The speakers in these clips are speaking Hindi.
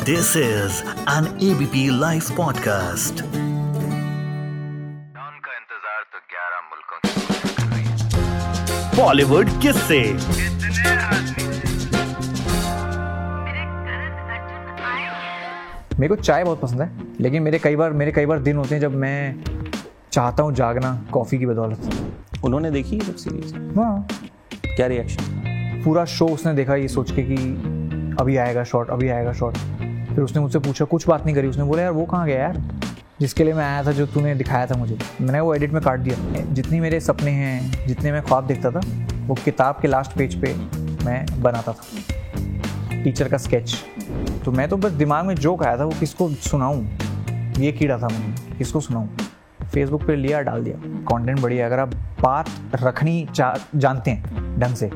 This is an ABP Life podcast. उनका इंतज़ार तो 11 मुल्कों की किससे मेरे को चाय बहुत पसंद है लेकिन मेरे कई बार मेरे कई बार दिन होते हैं जब मैं चाहता हूँ जागना कॉफ़ी की बदौलत। उन्होंने देखी वेब सीरीज़ हाँ। क्या रिएक्शन पूरा शो उसने देखा ये सोच के कि अभी आएगा शॉट अभी आएगा शॉट फिर उसने मुझसे पूछा, कुछ बात नहीं करी? उसने बोला, यार, वो कहाँ गया यार? जिसके लिए मैं आया था, जो तूने दिखाया था मुझे। मैंने वो एडिट में काट दिया। जितनी मेरे सपने हैं, जितने मैं ख्वाब देखता था, वो किताब के लास्ट पेज पे मैं बनाता था। टीचर का स्केच तो मैं तो बस दिमाग में जोक आया था, वो किसको सुनाऊँ? ये कीड़ा था मैंने किसको सुनाऊँ? फेसबुक पे लिया, डाल दिया। कंटेंट बढ़िया। अगर आप बात रखनी जानते हैं, ढंग से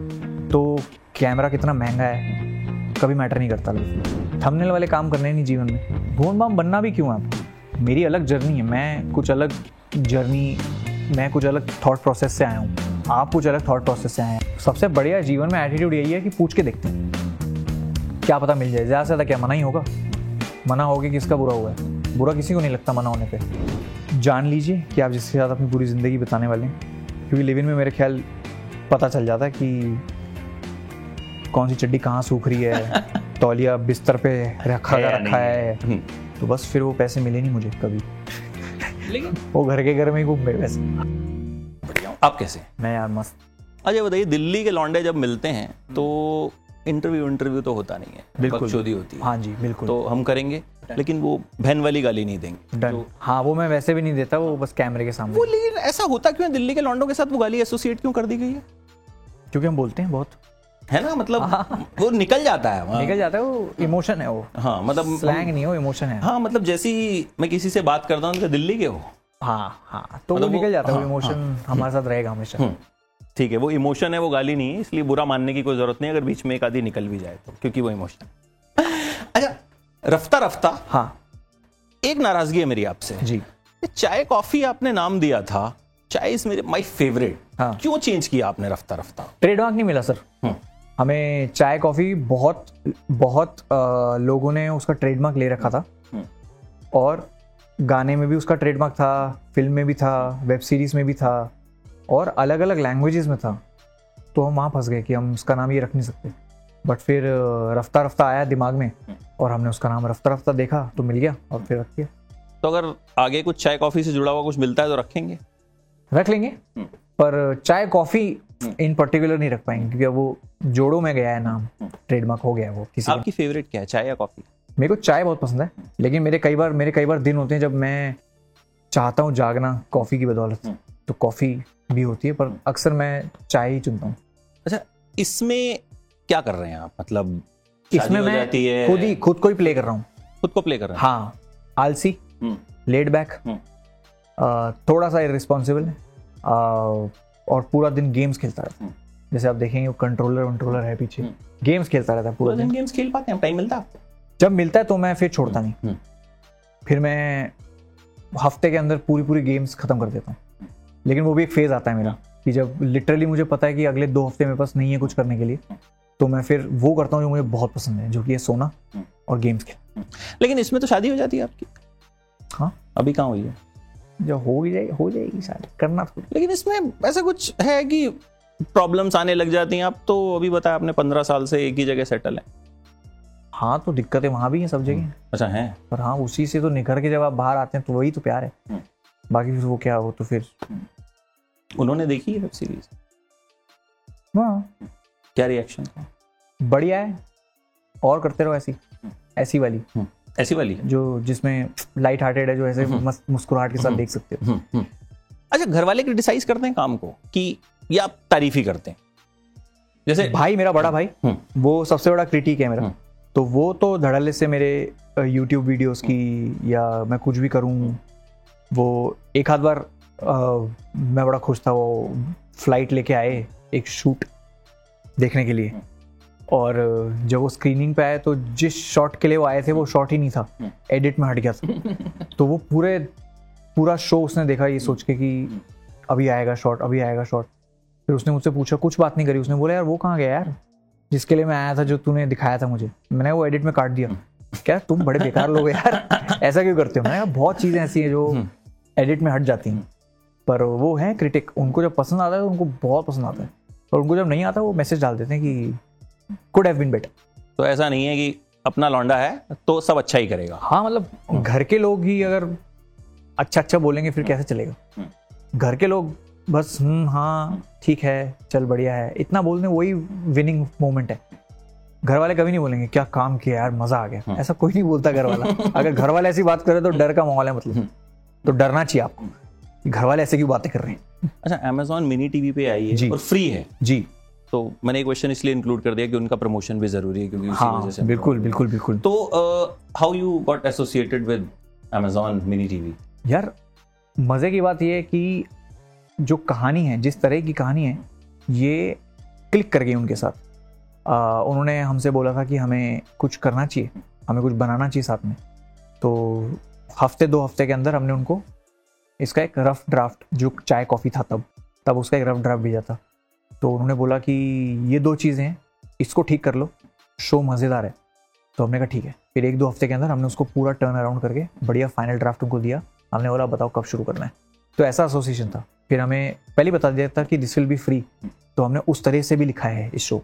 तो कैमरा कितना महँगा है, कभी मैटर नहीं करता थंबनेल वाले काम करने नहीं जीवन में। भून बाम बनना भी क्यों है आपको मेरी अलग जर्नी है, मैं कुछ अलग जर्नी, मैं कुछ अलग थॉट प्रोसेस से आया हूँ। आप कुछ अलग थॉट प्रोसेस से आए हैं। सबसे बढ़िया जीवन में एटीट्यूड यही है कि पूछ के देखते हैं। क्या पता मिल जाए, ज़्यादा से ज़्यादा क्या, मना ही होगा। मना होगी किसका बुरा हुआ है। बुरा किसी को नहीं लगता मना होने पे। जान लीजिए कि आप जिसके साथ अपनी पूरी ज़िंदगी बिताने वाले हैं। क्योंकि लिविन में मेरे ख्याल पता चल जाता है कि कौन सी चड्डी कहाँ सूख रही है। तौलिया बिस्तर पे रखा है रखा है। हम्म। तो बस फिर वो पैसे मिले नहीं मुझे कभी। लेकिन वो घर के घर में ही घूम गए पैसे। आप कैसे मैं यार मस्त। अच्छा बताइए दिल्ली के लौंडे जब मिलते हैं तो इंटरव्यू इंटरव्यू तो होता नहीं है। बिल्कुल। बकचोदी होती है। हाँ जी बिल्कुल। तो हम करेंगे लेकिन वो बहन वाली गाली नहीं देंगे। डन हाँ वो मैं वैसे भी नहीं देता वो बस कैमरे के सामने। वो लेकिन ऐसा होता क्यों है? दिल्ली के लौंडों के साथ वो गाली एसोसिएट क्यों कर दी गई है? क्योंकि हम बोलते हैं बहुत। है ना? मतलब हाँ। वो निकल जाता है वहाँ। निकल जाता है वो इमोशन है वो। हाँ मतलब स्लैंग नहीं हो इमोशन है। हाँ मतलब जैसी मैं किसी से बात करता हूँ तो दिल्ली के हो। हाँ हाँ तो मतलब वो निकल जाता है वो हाँ, इमोशन हमारे साथ रहेगा हमेशा। हम्म, ठीक है वो इमोशन है वो गाली नहीं है इसलिए बुरा मानने की कोई ज़रूरत नहीं अगर बीच में एक आधी निकल भी जाए तो क्योंकि वो इमोशन अच्छा रफ्ता रफ्ता। हाँ। एक नाराज़गी है मेरी आपसे। जी। चाय कॉफ़ी आपने नाम दिया था चाय इज़ मेरे माय फेवरेट हाँ। क्यों चेंज किया आपने रफ्ता रफ्ता? ट्रेडमार्क नहीं मिला सर। हम्म। हमें चाय कॉफ़ी बहुत बहुत अ, लोगों ने उसका ट्रेडमार्क ले रखा था। हम्म। और गाने में भी उसका ट्रेडमार्क था फ़िल्म में भी था वेब सीरीज़ में भी था और अलग अलग लैंग्वेजेस में था। तो हम वहाँ फंस गए कि हम उसका नाम ये रख नहीं सकते। बट फिर रफ्ता रफ्ता आया दिमाग में और हमने उसका नाम रफ्ता रफ्ता देखा तो मिल गया और फिर रख दिया। तो अगर आगे कुछ चाय कॉफ़ी से जुड़ा हुआ कुछ मिलता है तो रखेंगे? रख लेंगे। हम्म। पर चाय कॉफ़ी इन पर्टिकुलर नहीं रख पाएँगे क्योंकि अब वो जोड़ों में गया है नाम ट्रेडमार्क हो गया है वो किसी आपकी फेवरेट क्या है चाय या कॉफ़ी मेरे को चाय बहुत पसंद है लेकिन मेरे कई बार मेरे कई बार दिन होते हैं जब मैं चाहता हूँ जागना कॉफ़ी की बदौलत हम्म। तो कॉफ़ी भी होती है पर अक्सर मैं चाय ही चुनता हूँ। अच्छा इसमें क्या कर रहे हैं आप? मतलब इसमें मैं खुद ही खुद को ही प्ले कर रहा हूँ। खुद को प्ले कर रहे हैं? हाँ आलसी लेड बैक। थोड़ा सा इरिस्पॉन्सिबल और पूरा दिन गेम्स खेलता रहता है। हम्म। जैसे आप देखेंगे कंट्रोलर वंट्रोलर है पीछे। हम्म। गेम्स खेलता रहता है पूरा दिन गेम्स खेल पाते हैं टाइम मिलता है जब मिलता है तो मैं फिर छोड़ता नहीं। हम्म, फिर मैं हफ़्ते के अंदर पूरी पूरी गेम्स खत्म कर देता हूँ। लेकिन वो भी एक फ़ेज़ आता है मेरा कि जब लिटरली मुझे पता है कि अगले दो हफ़्ते मेरे पास नहीं है कुछ करने के लिए तो मैं फिर वो करता हूँ जो मुझे बहुत पसंद है जो कि है सोना और गेम्स खेल लेकिन इसमें तो शादी हो जाती है आपकी? हाँ। अभी कहाँ हुई है? जब हो ही जाए हो जाएगी शायद करना तो लेकिन इसमें ऐसा कुछ है कि प्रॉब्लम्स आने लग जाती हैं। आप तो अभी बताया आपने पंद्रह साल से एक ही जगह सेटल है। हाँ तो दिक्कतें वहाँ भी हैं सब जगह अच्छा है। पर हाँ उसी से तो निखर के जब आप बाहर आते हैं तो वही तो प्यार है। हम्म। बाकी फिर वो क्या हो तो फिर उन्होंने देखी है वेब सीरीज़ हाँ। क्या रिएक्शन था? बढ़िया है। और करते रहो ऐसी ऐसी वाली। ऐसी वाली? जो जिसमें लाइट हार्टेड है जो ऐसे मुस्कुराहट के साथ देख सकते हो। हम्म, हम्म। अच्छा घर वाले क्रिटिसाइज करते हैं काम को कि या आप तारीफ़ ही करते हैं। जैसे भाई मेरा बड़ा भाई हम्म। वो सबसे बड़ा क्रिटिक है मेरा। हम्म। तो वो तो धड़ल्ले से मेरे यूट्यूब वीडियोस की या मैं कुछ भी करूँ वो एक आध बार मैं बड़ा खुश था वो फ़्लाइट लेके आए एक शूट देखने के लिए। और जब वो स्क्रीनिंग पे आए तो जिस शॉट के लिए वो आए थे वो शॉट ही नहीं था। एडिट में हट गया था। तो वो पूरे पूरा शो उसने देखा ये सोच के कि अभी आएगा शॉट अभी आएगा शॉट फिर उसने मुझसे पूछा कुछ बात नहीं करी? उसने बोला यार वो कहाँ गया यार? जिसके लिए मैं आया था जो तूने दिखाया था मुझे। मैंने वो एडिट में काट दिया। क्या तुम बड़े बेकार लोग हो यार। ऐसा क्यों करते हो? मैंने कहा बहुत चीज़ें ऐसी हैं जो एडिट में हट जाती हैं। पर वो हैं क्रिटिक उनको जब पसंद आता है तो उनको बहुत पसंद आता है। और उनको जब नहीं आता वो मैसेज डाल देते हैं कि कुड हैव बीन बेटर तो ऐसा नहीं है कि अपना लौंडा है तो सब अच्छा ही करेगा। हाँ मतलब घर के लोग ही अगर अच्छा अच्छा बोलेंगे फिर कैसे चलेगा? घर के लोग बस हम्म हाँ ठीक है चल बढ़िया है। इतना बोलने वही विनिंग मोमेंट है। घर वाले कभी नहीं बोलेंगे क्या काम किया यार मज़ा आ गया। ऐसा कोई नहीं बोलता घर वाला अगर घर वाले ऐसी बात करे तो डर का माहौल है मतलब। तो डरना चाहिए आपको घर वाले ऐसे की बातें कर रहे हैं। अच्छा अमेजोन मिनी टीवी पे आई जी। है और फ्री है। जी। तो मैंने एक क्वेश्चन इसलिए इंक्लूड कर दिया कि उनका प्रमोशन भी ज़रूरी है क्योंकि हाँ वजह से बिल्कुल बिल्कुल बिल्कुल। तो how you got associated with Amazon mini TV यार मज़े की बात यह है कि जो कहानी है जिस तरह की कहानी है ये क्लिक कर गई उनके साथ। आ, उन्होंने हमसे बोला था कि हमें कुछ करना चाहिए हमें कुछ बनाना चाहिए साथ में। तो हफ़्ते दो हफ़्ते के अंदर हमने उनको इसका एक रफ ड्राफ्ट जो चाय कॉफ़ी था तब तब उसका एक रफ ड्राफ्ट भेजा था। तो उन्होंने बोला कि ये दो चीज़ें हैं इसको ठीक कर लो शो मज़ेदार है। तो हमने कहा ठीक है। फिर एक दो हफ़्ते के अंदर हमने उसको पूरा टर्न अराउंड करके बढ़िया फाइनल ड्राफ्ट उनको दिया। हमने बोला बताओ कब शुरू करना है? तो ऐसा एसोसिएशन था। फिर हमें पहले बता दिया था कि दिस विल बी फ्री तो हमने उस तरह से भी लिखा है इस शो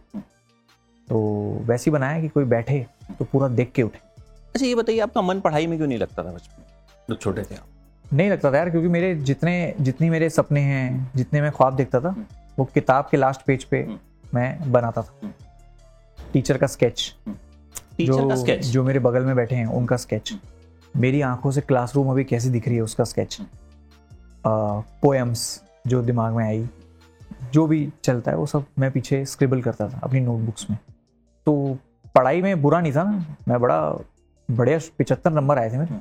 तो वैसे ही बनाया कि कोई बैठे तो पूरा देख के उठे। अच्छा ये बताइए आपका मन पढ़ाई में क्यों नहीं लगता था बचपन जब छोटे थे आप। नहीं लगता था यार क्योंकि मेरे जितने जितनी मेरे सपने हैं जितने मैं ख्वाब देखता था वो किताब के लास्ट पेज पे मैं बनाता था। टीचर का स्केच का जो स्केच जो मेरे बगल में बैठे हैं उनका स्केच मेरी आँखों से क्लासरूम अभी कैसी दिख रही है उसका स्केच पोएम्स जो दिमाग में आई जो भी चलता है वो सब मैं पीछे स्क्रिबल करता था अपनी नोटबुक्स में। तो पढ़ाई में बुरा नहीं था ना। मैं बड़ा बढ़िया पिचहत्तर नंबर आए थे मेरे।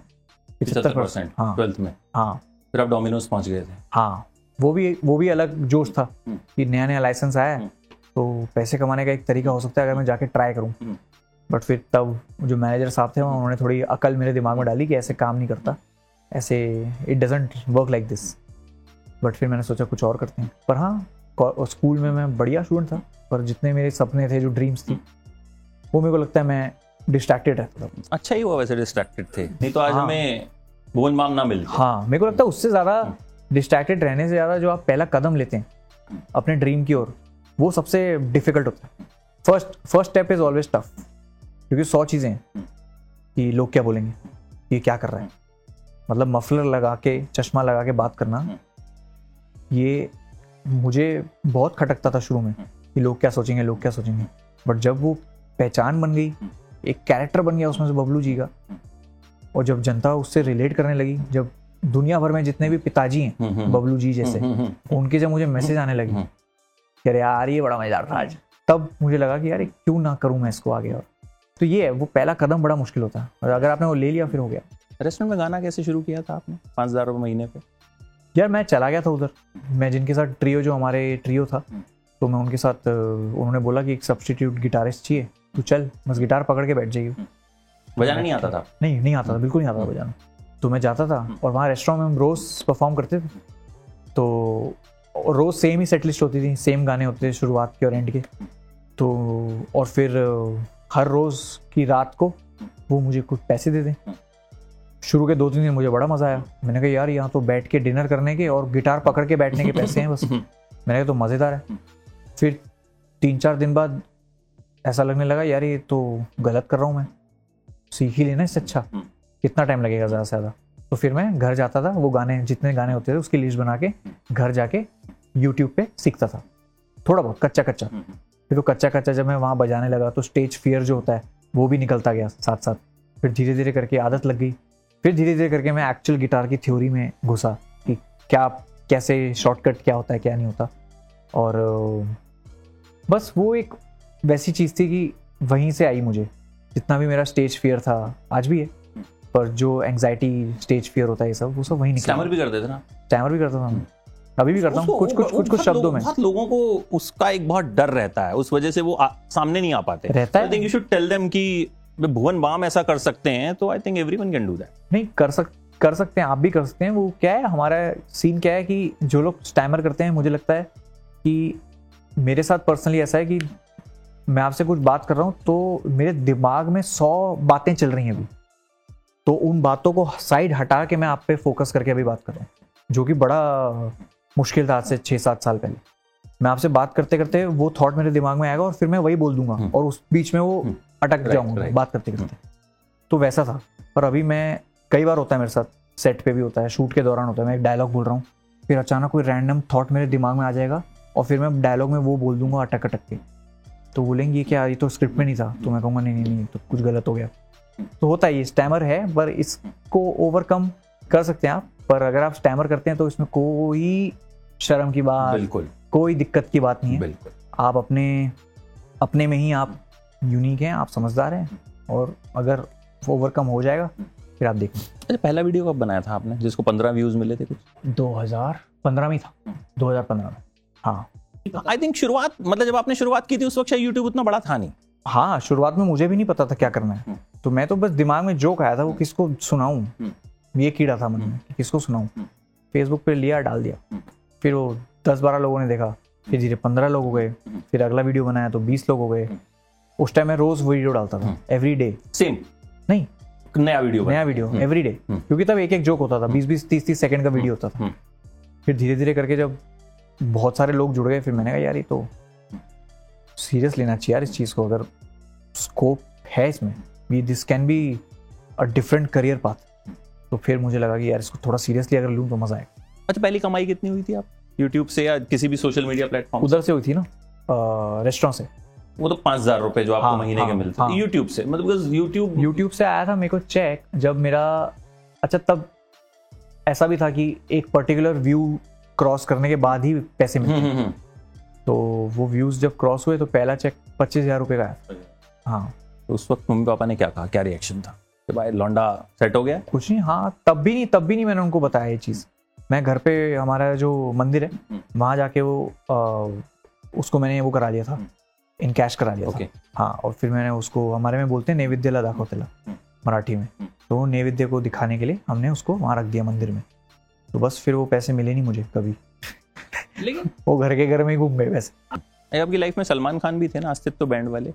पिछहत्तर परसेंट हाँ। ट्वेल्थ में। हाँ। फिर आप डोमिनोज पहुँच गए थे। हाँ। वो भी वो भी अलग जोश था हम्म। कि नया नया लाइसेंस आया है हम्म। तो पैसे कमाने का एक तरीका हो सकता है अगर मैं जाके ट्राई करूँ हम्म। बट फिर तब जो मैनेजर साहब थे उन्होंने थोड़ी अकल मेरे दिमाग में डाली कि ऐसे काम नहीं करता ऐसे it doesn't work like this but फिर मैंने सोचा कुछ और करते हैं पर हाँ स्कूल में मैं बढ़िया स्टूडेंट था पर जितने मेरे सपने थे जो ड्रीम्स थी वो मेरे को लगता है मैं डिस्ट्रैक्टेड रहता था अच्छा ही हुआ वैसे डिस्ट्रैक्टेड थे नहीं तो आज हाँ। हमें भुवन माम ना मिलते हाँ मेरे को लगता है उससे ज़्यादा डिस्ट्रैक्टेड रहने से ज़्यादा जो आप पहला कदम लेते हैं, अपने ड्रीम की ओर, वो सबसे डिफ़िकल्ट होता है। First first step is always tough क्योंकि सौ चीज़ें हैं कि लोग क्या बोलेंगे ये क्या कर रहा है। मतलब मफलर लगा के, चश्मा लगा के बात करना, ये मुझे बहुत खटकता था शुरू में, कि लोग क्या सोचेंगे, लोग क्या सोचेंगे। बट जब वो पहचान बन गई, एक कैरेक्टर बन गया उसमें से बबलू जी का, और जब जनता उससे रिलेट करने लगी, जब दुनिया भर में जितने भी पिताजी हैं हम्म, हम्म। बबलू जी जैसे हम्म, उनके जब मुझे मैसेज आने लगे। कि अरे यार ये बड़ा मज़ेदार था आज। तब मुझे लगा कि यार क्यों ना करूँ मैं इसको आगे और? तो ये है वो पहला कदम बड़ा मुश्किल होता है। और अगर आपने वो ले लिया फिर हो गया। रेस्टोरेंट में गाना कैसे शुरू किया था आपने? पाँच हज़ार रुपये महीने पे। यार मैं चला गया था उधर। मैं जिनके साथ ट्रियो जो हमारे ट्रियो था तो मैं उनके साथ उन्होंने बोला कि एक सब्सटीट्यूट गिटारिस्ट चाहिए। तू चल बस गिटार पकड़ के बैठ जाइए बजाना नहीं आता था? नहीं नहीं आता था बिल्कुल नहीं आता था बजाना। तो मैं जाता था और वहाँ रेस्टोरेंट में हम रोज़ परफॉर्म करते थे। तो रोज़ सेम ही सेट लिस्ट होती थी सेम गाने होते थे शुरुआत के और एंड के। तो और फिर हर रोज़ की रात को वो मुझे कुछ पैसे दे दें। शुरू के दो तीन दिन मुझे बड़ा मज़ा आया। मैंने कहा यार यहाँ तो बैठ के डिनर करने के और गिटार पकड़ के बैठने के पैसे हैं बस। मैंने कहा तो मज़ेदार है। फिर तीन चार दिन बाद ऐसा लगने लगा यार ये तो गलत कर रहा हूँ मैं। सीख ही लेना इससे अच्छा। कितना टाइम लगेगा ज़्यादा से ज़्यादा? तो फिर मैं घर जाता था वो गाने जितने गाने होते थे उसकी लिस्ट बना के घर जाके यूट्यूब पे सीखता था। थोड़ा बहुत कच्चा कच्चा। फिर वो कच्चा कच्चा जब मैं वहाँ बजाने लगा तो स्टेज फियर जो होता है वो भी निकलता गया साथ साथ फिर धीरे धीरे करके आदत लग गई। फिर धीरे धीरे करके मैं एक्चुअल गिटार की थ्योरी में घुसा कि क्या कैसे शॉर्टकट क्या होता है क्या नहीं होता। और बस वो एक वैसी चीज़ थी कि वहीं से आई मुझे। जितना भी मेरा स्टेज फियर था आज भी है। पर जो एंग्जाइटी स्टेज फियर होता है ये सब वो सब वहीं निकला स्टैमर भी करते थे ना? स्टैमर भी करता था मैं अभी भी करता हूँ कुछ कुछ कुछ कुछ शब्दों में। बहुत लोगों को उसका एक बहुत डर रहता है उस वजह से वो आ, सामने नहीं आ पाते। रहता है। यू शुड टेल देम कि भुवन बाम ऐसा कर सकते हैं तो I think everyone can do that नहीं कर सक कर सकते हैं आप भी कर सकते हैं। वो क्या है हमारा सीन क्या है कि जो लोग स्टैमर करते हैं मुझे लगता है कि मेरे साथ पर्सनली ऐसा है कि मैं आपसे कुछ बात कर रहा हूँ तो मेरे दिमाग में सौ बातें चल रही हैं अभी। तो उन बातों को साइड हटा के मैं आप पे फोकस करके अभी बात कर रहा हूँ जो कि बड़ा मुश्किल था आज से छः सात साल पहले। मैं आपसे बात करते करते वो थॉट मेरे दिमाग में आएगा और फिर मैं वही बोल दूँगा हम्म। और उस बीच में वो हम्म। अटक जाऊँगा बात करते करते। तो वैसा था। पर अभी मैं कई बार होता है मेरे साथ सेट पे भी होता है शूट के दौरान होता है। मैं एक डायलॉग बोल रहा हूँ फिर अचानक कोई रैंडम थॉट मेरे दिमाग में आ जाएगा और फिर मैं डायलॉग में वो बोल दूँगा अटक अटक के। तो बोलेंगे क्या ये तो स्क्रिप्ट में नहीं था। तो मैं कहूँगा नहीं नहीं नहीं तो कुछ गलत हो गया। तो होता ही स्टैमर है पर इसको ओवरकम कर सकते हैं आप। पर अगर आप स्टैमर करते हैं तो इसमें कोई शर्म की बात बिल्कुल। कोई दिक्कत की बात नहीं है। बिल्कुल। आप अपने अपने में ही आप यूनिक हैं आप समझदार हैं और अगर ओवरकम हो जाएगा फिर आप देखें। अच्छा पहला वीडियो कब बनाया था आपने जिसको पंद्रह व्यूज़ मिले थे कुछ? 2015 में था। 2015 में। हाँ। आई थिंक शुरुआत मतलब जब आपने शुरुआत की थी उस वक्त शायद यूट्यूब उतना बड़ा था नहीं। हाँ शुरुआत में मुझे भी नहीं पता था क्या करना है। तो मैं तो बस दिमाग में जोक आया था वो किसको सुनाऊं? ये कीड़ा था मन में कि किसको सुनाऊं? फेसबुक पे लिया डाल दिया। फिर वो दस बारह लोगों ने देखा। फिर धीरे पंद्रह लोग हो गए। फिर अगला वीडियो बनाया तो बीस लोग हो गए। उस टाइम मैं रोज वीडियो डालता था एवरी डे सेम नहीं। नया वीडियो नया वीडियो एवरी डे क्योंकि तब एक एक जोक होता था बीस बीस तीस तीस सेकंड का वीडियो होता था। हम्म। फिर धीरे धीरे करके जब बहुत सारे लोग जुड़ गए फिर मैंने कहा यार ये तो सीरियस लेना चाहिए यार इस चीज़ को। अगर स्कोप है इसमें भी this can be a different career path तो फिर मुझे लगा कि यार इसको थोड़ा सीरियसली अगर लूँ तो मज़ा आएगा। अच्छा पहली कमाई कितनी हुई थी आप? यूट्यूब से या किसी भी सोशल मीडिया प्लेटफॉर्म उधर से हुई थी ना रेस्टोरेंट से। वो तो पाँच हज़ार रुपए जो आपको हाँ, महीने के हाँ, मिलते हाँ। थे यूट्यूब से मतलब यूट्यूब यूट्यूब से आया था मेरे को चेक जब मेरा अच्छा तब ऐसा भी था कि एक पर्टिकुलर व्यू क्रॉस करने के बाद ही पैसे मिलते। हम्म, हैं। तो वो व्यूज़ जब क्रॉस हुए तो पहला चेक पच्चीस हज़ार रुपये का आया हाँ। तो उस वक्त मम्मी पापा ने क्या कहा? क्या रिएक्शन था? कि भाई लौंडा सेट हो गया? कुछ नहीं हाँ तब भी नहीं तब भी नहीं मैंने उनको बताया ये चीज़। मैं घर पे हमारा जो मंदिर है वहाँ जाके वो आ, उसको मैंने वो करा लिया था। इन कैश करा लिया ओके। था हाँ और फिर मैंने उसको हमारे में बोलते हैं नैवेद्य नैवेद्यला दाखवतेला मराठी में। तो नैवेद्य को दिखाने के लिए हमने उसको वहाँ रख दिया मंदिर में। तो बस फिर वो पैसे मिले नहीं मुझे कभी। लेकिन वो घर के घर में ही घूम गए वैसे। आपकी लाइफ में सलमान खान भी थे ना अस्तित्व बैंड वाले?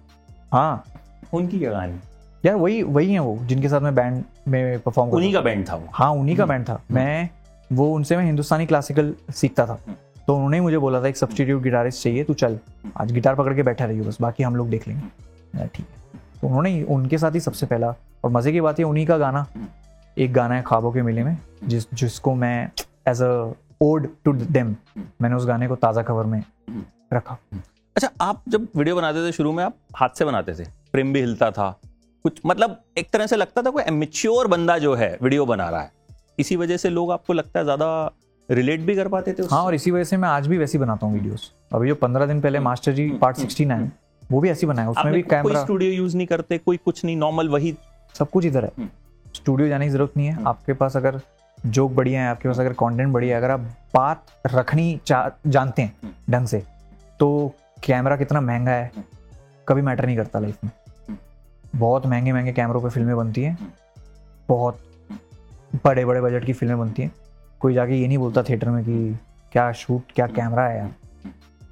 हाँ। उनकी क्या कहानी? यार वही वही है वो जिनके साथ मैं बैंड में परफॉर्म उन्हीं का बैंड था वो? हाँ उन्हीं का बैंड था। मैं वो उनसे मैं हिंदुस्तानी क्लासिकल सीखता था। तो उन्होंने मुझे बोला था एक सब्सटीट्यूट गिटारिस्ट चाहिए तू चल। आज गिटार पकड़ के बैठा रहियो बस बाकी हम लोग देख लेंगे। ठीक है। तो उन्होंने उनके साथ ही सबसे पहला और मज़े की बात है उन्हीं का गाना एक गाना है ख्वाबों के मेले में जिस जिसको मैं as a ode to them मैंने उस गाने को ताज़ा खबर में रखा। अच्छा आप जब वीडियो बनाते थे शुरू में आप हाथ से बनाते थे। फ्रेम भी हिलता था। कुछ मतलब एक तरह से लगता था कोई एमेच्योर बंदा जो है वीडियो बना रहा है। इसी वजह से लोग आपको लगता है ज़्यादा रिलेट भी कर पाते थे हाँ और इसी वजह से मैं आज भी वैसी बनाता हूँ वीडियोस। अभी जो पंद्रह दिन पहले master ji part sixty nine वो भी ऐसी बनाया। उसमें भी कैमरा स्टूडियो यूज़ नहीं करते कोई कुछ नहीं नॉर्मल वही सब कुछ इधर है। स्टूडियो जाने की ज़रूरत नहीं है। आपके पास अगर जोक बढ़िया है आपके पास अगर कंटेंट बढ़िया है अगर आप बात रखनी जानते हैं ढंग से तो कैमरा कितना महँगा है कभी मैटर नहीं करता लाइफ में। बहुत महँगे महँगे कैमरों पे फ़िल्में बनती हैं। बहुत बड़े बड़े बजट की फ़िल्में बनती हैं। कोई जाके ये नहीं बोलता थिएटर में कि क्या शूट क्या कैमरा है यार।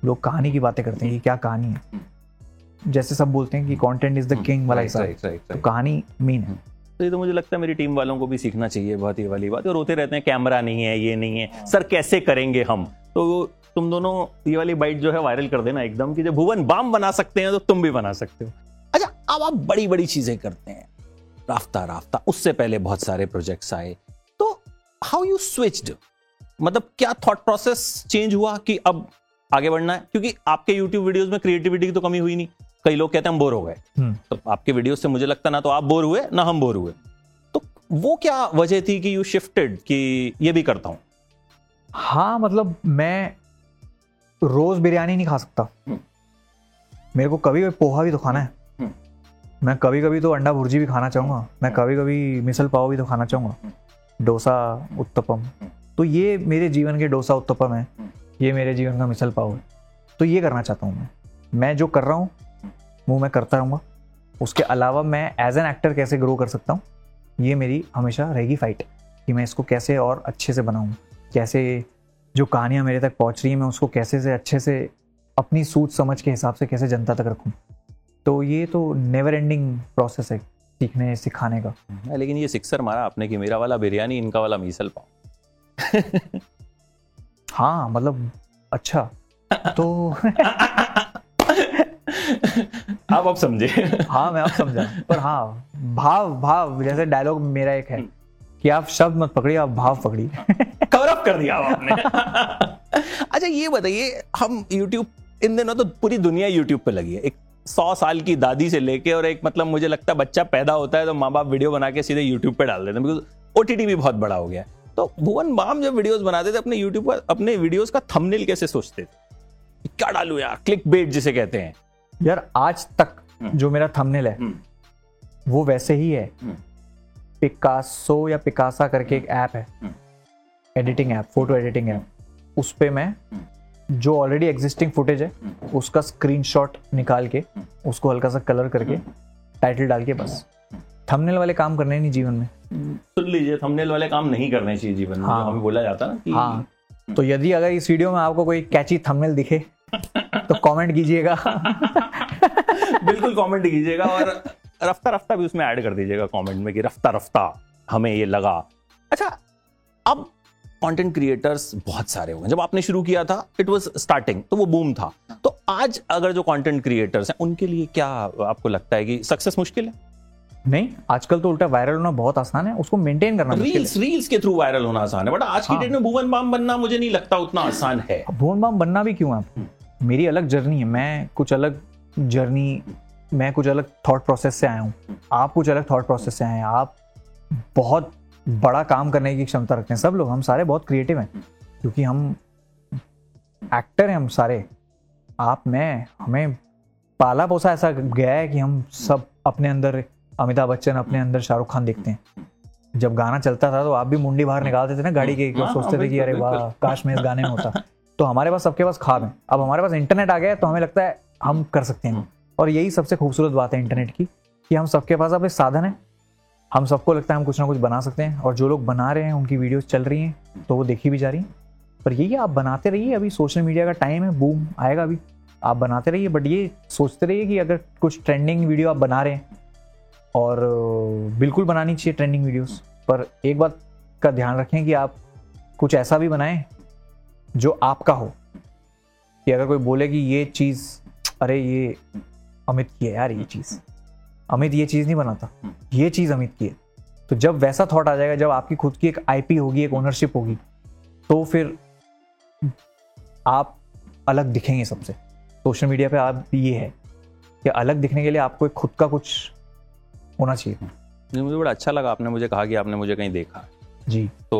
लोग कहानी की बातें करते हैं कि क्या कहानी है। जैसे सब बोलते हैं कि कंटेंट इज़ द किंग वाला right, तो कहानी मीन है। तो ये तो मुझे लगता है मेरी टीम वालों को भी सीखना चाहिए बहुत ही वाली बात। और रोते रहते हैं कैमरा नहीं है ये नहीं है। सर कैसे करेंगे हम? तो तुम दोनों ये वाली बाइट जो है वायरल कर देना एकदम कि जब भुवन बाम बना सकते हैं तो तुम भी बना सकते हो। अच्छा अब आप बड़ी बड़ी चीज़ें करते हैं। राफ्ता राफ्ता उससे पहले बहुत सारे प्रोजेक्ट्स आए। तो हाउ यू स्विच्ड मतलब क्या थॉट प्रोसेस चेंज हुआ कि अब आगे बढ़ना है? क्योंकि आपके यूट्यूब वीडियोस में क्रिएटिविटी की तो कमी हुई नहीं। कई लोग कहते हैं हम बोर हो गए। हम्म। तो आपके वीडियो से मुझे लगता ना तो आप बोर हुए ना हम बोर हुए। तो वो क्या वजह थी कि यू शिफ्टेड कि ये भी करता हूँ? हाँ मतलब मैं रोज बिरयानी नहीं खा सकता। हम्म। मेरे को कभी पोहा भी तो खाना है। हम्म। मैं कभी कभी तो अंडा भुर्जी भी खाना चाहूँगा। मैं कभी कभी मिसल पाव भी तो खाना चाहूँगा। डोसा उत्तपम। तो ये मेरे जीवन के डोसा उत्तपम है। ये मेरे जीवन का मिसल पाव है। तो ये करना चाहता हूँ मैं। मैं जो कर रहा हूँ वो मैं करता रहूँगा। उसके अलावा मैं एज एन एक्टर कैसे ग्रो कर सकता हूँ? ये मेरी हमेशा रहेगी फाइट कि मैं इसको कैसे और अच्छे से बनाऊँ। कैसे जो कहानियाँ मेरे तक पहुँच रही हैं मैं उसको कैसे से अच्छे से अपनी सोच समझ के हिसाब से कैसे जनता तक रखूँ। तो ये तो नेवर एंडिंग प्रोसेस है सीखने सिखाने का। हाँ, लेकिन ये सिक्सर मारा आपने कि मेरा वाला बिरयानी इनका वाला मीसल पाओ। हाँ मतलब अच्छा। तो आप अब समझे। हाँ मैं अब समझा। पर हाँ भाव भाव जैसे डायलॉग मेरा एक है कि आप शब्द मत पकड़िए आप भाव पकड़िए। कवर अप कर दिया आपने। अच्छा ये बताइए हम YouTube इन दिनों तो पूरी दुनिया YouTube पे लगी है। एक सौ साल की दादी से लेके और एक मतलब मुझे लगता है बच्चा पैदा होता है तो माँ बाप वीडियो बना के सीधे यूट्यूब पे डाल देते हैं बिकॉज़ ओ भी बहुत बड़ा हो गया है। तो भुवन बाम जब वीडियोस बनाते थे अपने यूट्यूब पर अपने वीडियोस का थंबनेल कैसे सोचते थे? क्या डालू यार क्लिक बेट जिसे कहते हैं। यार आज तक हम्म। जो मेरा थंबनेल है हम्म। वो वैसे ही है हम्म। पिकासो या पिकासा करके एक ऐप है हम्म। Editing app photo editing app उस पर मैं जो ऑलरेडी एग्जिस्टिंग फुटेज है हम्म। उसका स्क्रीनशॉट निकाल के उसको हल्का सा कलर करके टाइटल डाल के बस थंबनेल वाले काम करने नहीं जीवन में सुन लीजिए थंबनेल वाले काम नहीं करने चाहिए जीवन में हाँ। हमें बोला जाता है ना कि हाँ तो यदि अगर इस वीडियो में आपको कोई कैची थंबनेल दिखे तो कमेंट कीजिएगा। बिल्कुल कमेंट कीजिएगा और रफ्ता रफ्ता भी उसमें ऐड कर दीजिएगा कमेंट में कि रफ्ता रफ्ता हमें ये लगा। अच्छा अब कंटेंट क्रिएटर्स बहुत सारे हो गए जब आपने शुरू किया था इट वाज स्टार्टिंग तो वो बूम था। तो आज अगर जो कंटेंट क्रिएटर्स हैं उनके लिए क्या आपको लगता है कि सक्सेस मुश्किल है? नहीं आजकल तो उल्टा वायरल होना बहुत आसान है उसको मेंटेन करना रील्स रील्स के थ्रू वायरल होना आसान है बट आज की हाँ। डेट में भुवन बाम बनना मुझे नहीं लगता उतना आसान है। भुवन बाम बनना भी क्यों है? मेरी अलग जर्नी है मैं कुछ अलग जर्नी मैं कुछ अलग थॉट प्रोसेस से आया हूँ। आप कुछ अलग थॉट प्रोसेस से आए हैं। आप बहुत बड़ा काम करने की क्षमता रखते हैं। सब लोग हम सारे बहुत क्रिएटिव हैं क्योंकि हम एक्टर हैं हम सारे। आप मैं हमें पाला पोसा ऐसा गया है कि हम सब अपने अंदर अमिताभ बच्चन अपने अंदर शाहरुख खान देखते हैं। जब गाना चलता था तो आप भी मुंडी बाहर निकालते थे ना गाड़ी के हाँ, सोचते थे कि अरे वाह काश मैं इस गाने में होता। तो हमारे पास सबके पास खाब है। अब हमारे पास इंटरनेट आ गया है तो हमें लगता है हम कर सकते हैं। और यही सबसे खूबसूरत बात है इंटरनेट की, कि हम सबके पास अब एक साधन है। हम सबको लगता है हम कुछ ना कुछ बना सकते हैं, और जो लोग बना रहे हैं, उनकी वीडियोस चल रही हैं तो वो देखी भी जा रही हैं। पर यही आप बनाते रहिए, अभी सोशल मीडिया का टाइम है, बूम, आएगा अभी। आप बनाते रहिए, बट ये सोचते रहिए कि अगर कुछ ट्रेंडिंग वीडियो आप बना रहे हैं, और बिल्कुल बनानी चाहिए ट्रेंडिंग वीडियोस। पर एक बात का ध्यान रखें कि आप कुछ ऐसा भी बनाएँ जो आपका हो, कि अगर कोई बोले कि ये चीज़, अरे ये अमित की है यार ये चीज़। अमित ये चीज़ नहीं बनाता। ये चीज़ अमित की है। तो जब वैसा थॉट आ जाएगा, जब आपकी खुद की एक आईपी होगी, एक ओनरशिप होगी तो फिर आप अलग दिखेंगे सबसे। सोशल मीडिया पे आप ये है कि अलग दिखने के लिए आपको एक खुद का कुछ होना चाहिए। मुझे बड़ा अच्छा लगा आपने मुझे कहा कि आपने मुझे कहीं देखा। जी। तो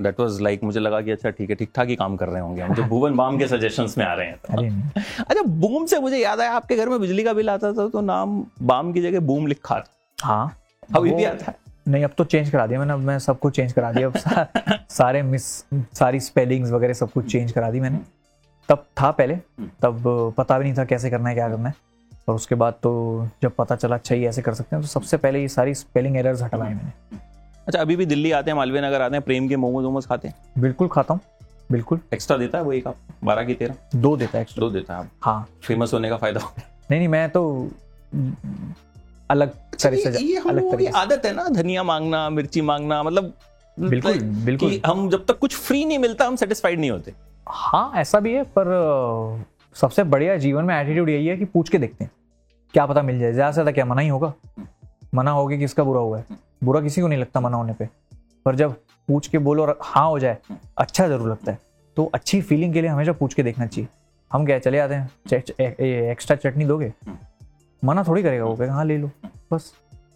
दैट वाज लाइक मुझे लगा कि अच्छा ठीक है ठीक ठाक ही काम कर रहे होंगे हम जो भुवन बाम के सजेशंस में आ रहे हैं तो। अच्छा बूम से मुझे याद आया आपके घर में बिजली का बिल आता था तो नाम बाम की जगह बूम लिखा था। हाँ। अभी भी आता है। नहीं अब तो चेंज करा दिया मैंने अब मैं सब कुछ चेंज करा दिया अब सा, सारे मिस सारी स्पेलिंग्स वगैरह सब कुछ चेंज करा दी मैंने। तब था पहले तब पता भी नहीं था कैसे करना है क्या करना है। और उसके बाद तो जब पता चला अच्छा ये ऐसे कर सकते हैं तो सबसे पहले ये सारी स्पेलिंग एरर्स हटवाए मैंने। अच्छा अभी भी दिल्ली आते हैं मालवीय नगर आते हैं प्रेम के मोमोज वोमोज खाते हैं? बिल्कुल खाता हूँ बिल्कुल। एक्स्ट्रा देता है वो एक आप? बारह की तेरह? दो देता है एक्स्ट्रा दो देता है आप? हाँ। फ़ेमस होने का फ़ायदा नहीं नहीं मैं तो अलग से ये, ये हम अलग लोगों तरीके से आदत है ना धनिया मांगना मिर्ची मांगना मतलब बिल्कुल, बिल्कुल। हम जब तक कुछ फ्री नहीं मिलता हम सेटिस्फाइड नहीं होते। हाँ ऐसा भी है पर सबसे बढ़िया जीवन में एटीट्यूड यही है कि पूछ के देखते हैं क्या पता मिल जाए ज़्यादा से ज़्यादा क्या मना ही होगा। मना होगी किसका बुरा हुआ है। बुरा किसी को नहीं लगता मना होने पे। पर जब पूछ के बोलो और हाँ हो जाए अच्छा ज़रूर लगता है। तो अच्छी फीलिंग के लिए हमेशा पूछ के देखना चाहिए। हम क्या चले आते हैं? एक्स्ट्रा चटनी दोगे? मना थोड़ी करेगा वो कहेगा हाँ ले लो। बस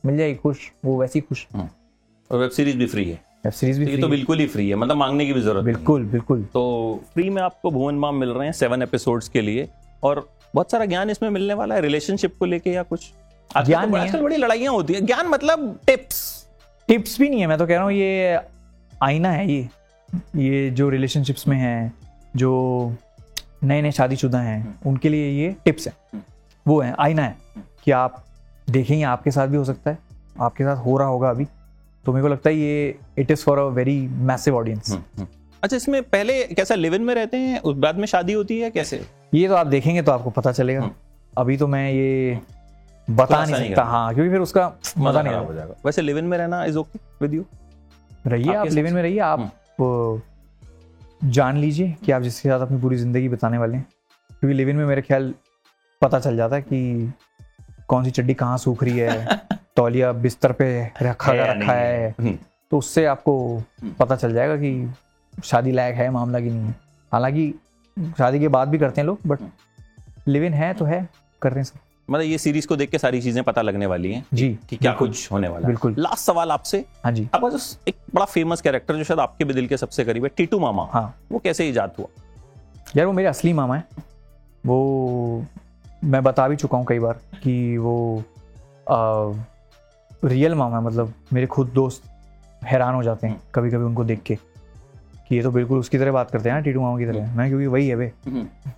मिल जाएगी खुश वो वैसी खुश। और वेब सीरीज़ भी फ्री है। वेब सीरीज़ भी तो तो बिल्कुल ही फ्री है मतलब मांगने की भी ज़रूरत बिल्कुल बिल्कुल। तो फ्री में आपको भुवन माम मिल रहे हैं सेवन एपिसोड्स के लिए। और बहुत सारा ज्ञान इसमें मिलने वाला है रिलेशनशिप को लेके या कुछ? ज्ञान तो आजकल बड़ी लड़ाइयाँ होती है। ज्ञान मतलब टिप्स। टिप्स भी नहीं है मैं तो कह रहा हूँ ये आईना है ये ये जो रिलेशनशिप्स में है जो नए नए शादीशुदा हैं उनके लिए ये टिप्स हैं। वो है आईना है कि आप देखेंगे आपके साथ भी हो सकता है आपके साथ हो रहा होगा अभी। तो मेरे को लगता है ये it is for a very massive audience अच्छा इसमें पहले कैसा लिव इन में रहते हैं? उस बाद में शादी होती है कैसे? ये तो आप देखेंगे तो आपको पता चलेगा। हम्म। अभी तो मैं ये बता खुलासा नहीं सकता हाँ। क्योंकि फिर उसका मज़ा नहीं हो जाएगा। वैसे लिव इन में रहना इज़ ओके विद यू रहिए आप लिव इन में रहिए आप जान लीजिए कि आप जिसके साथ अपनी पूरी ज़िंदगी बिताने वाले हैं। क्योंकि लिव इन में मेरे ख्याल पता चल जाता है कि कौन सी चड्डी कहाँ सूख रही है तौलिया बिस्तर पे रखा है रखा है? हम्म, तो उससे आपको पता चल जाएगा कि शादी लायक है मामला की नहीं है। हालाँकि शादी के बाद भी करते हैं लोग बट लिव इन है तो है कर रहे हैं सब। मतलब ये सीरीज़ को देख के सारी चीज़ें पता लगने वाली हैं जी कि क्या कुछ होने वाला बिल्कुल। लास्ट सवाल आपसे हाँ जी। आपका जो एक बड़ा फ़ेमस कैरेक्टर जो शायद आपके भी दिल के सबसे करीब है टीटू मामा। हाँ। वो कैसे ईजाद हुआ? यार वो मेरे असली मामा है। वो मैं बता भी चुका हूँ कई बार कि वो आ, रियल मामा है मतलब मेरे खुद दोस्त हैरान हो जाते हैं कभी कभी उनको देख के कि ये तो बिल्कुल उसकी तरह बात करते हैं ना टीटू मामा की तरह। मैं क्योंकि वही है वे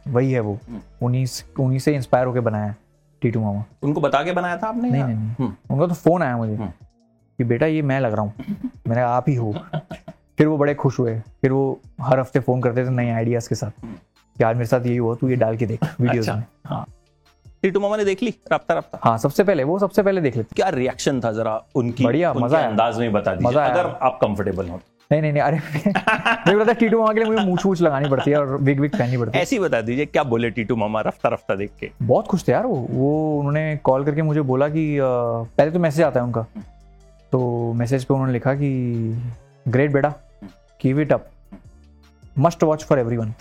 वही है वो। हम्म। उन्हीं उन्हीं से इंस्पायर होकर बनाया है। टीटू मामा। उनको बता के बनाया था आपने नहीं नहीं नहीं। हम्म। उनका तो फ़ोन आया मुझे हम्म। कि बेटा ये मैं लग रहा हूँ। मैंने कहा, आप ही हो। फिर वो बड़े खुश हुए। फिर वो हर हफ़्ते फ़ोन करते थे नए आइडियाज़ के साथ कि आज मेरे साथ यही हुआ तू ये डाल के देख वीडियोस अच्छा। में। हाँ। टीटू मामा ने देख ली? रफ्ता रफ्ता। हाँ सबसे पहले वो सबसे पहले देख लेते। क्या रिएक्शन था जरा उनकी बढ़िया, मज़ा। अंदाज में बता दीजिए अगर आप कंफर्टेबल हो नहीं नहीं नहीं अरे मेरे पता टीटू मामा के लिए मुझे मूछ वूछ लगानी पड़ती है और विग विग पहननी पड़ती है। ऐसी बता दीजिए क्या बोले टीटू मामा रफ्ता रफ्ता देख के? बहुत खुश थे यार वो वो उन्होंने कॉल करके मुझे बोला कि पहले तो मैसेज आता है उनका। तो मैसेज पे उन्होंने लिखा कि ग्रेट बेटा keep it up must watch for everyone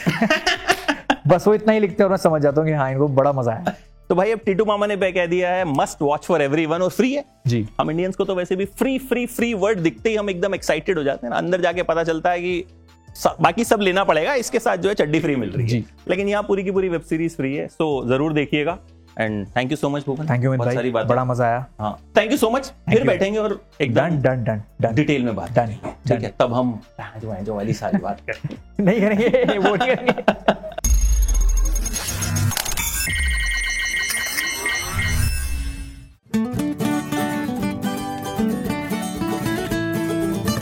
बस वो इतना ही लिखते हैं और मैं समझ जाता हूँ कि हाँ इनको बड़ा मज़ा आया। तो भाई अब टीटू मामा ने कह दिया है मस्ट वॉच फॉर एवरीवन और फ्री है। जी। हम इंडियंस को तो वैसे भी फ्री फ्री फ्री वर्ड दिखते ही हम एकदम एक्साइटेड हो जाते हैं ना। अंदर जाके पता चलता है कि बाकी सब लेना पड़ेगा। इसके साथ जो है चड्डी फ्री मिल रही है। लेकिन यहाँ पूरी की पूरी वेब सीरीज़ फ्री है सो ज़रूर देखिएगा। And thank you so much Bhupan thank you बहुत सारी बात। बड़ा मज़ा आया। हाँ। थैंक यू सो मच फिर बैठेंगे और एकदम डन डन डन डिटेल में बात डन ठीक है तब हम जो जो वाली सारी बात करेंगे। नहीं करेंगे वो नहीं करेंगे।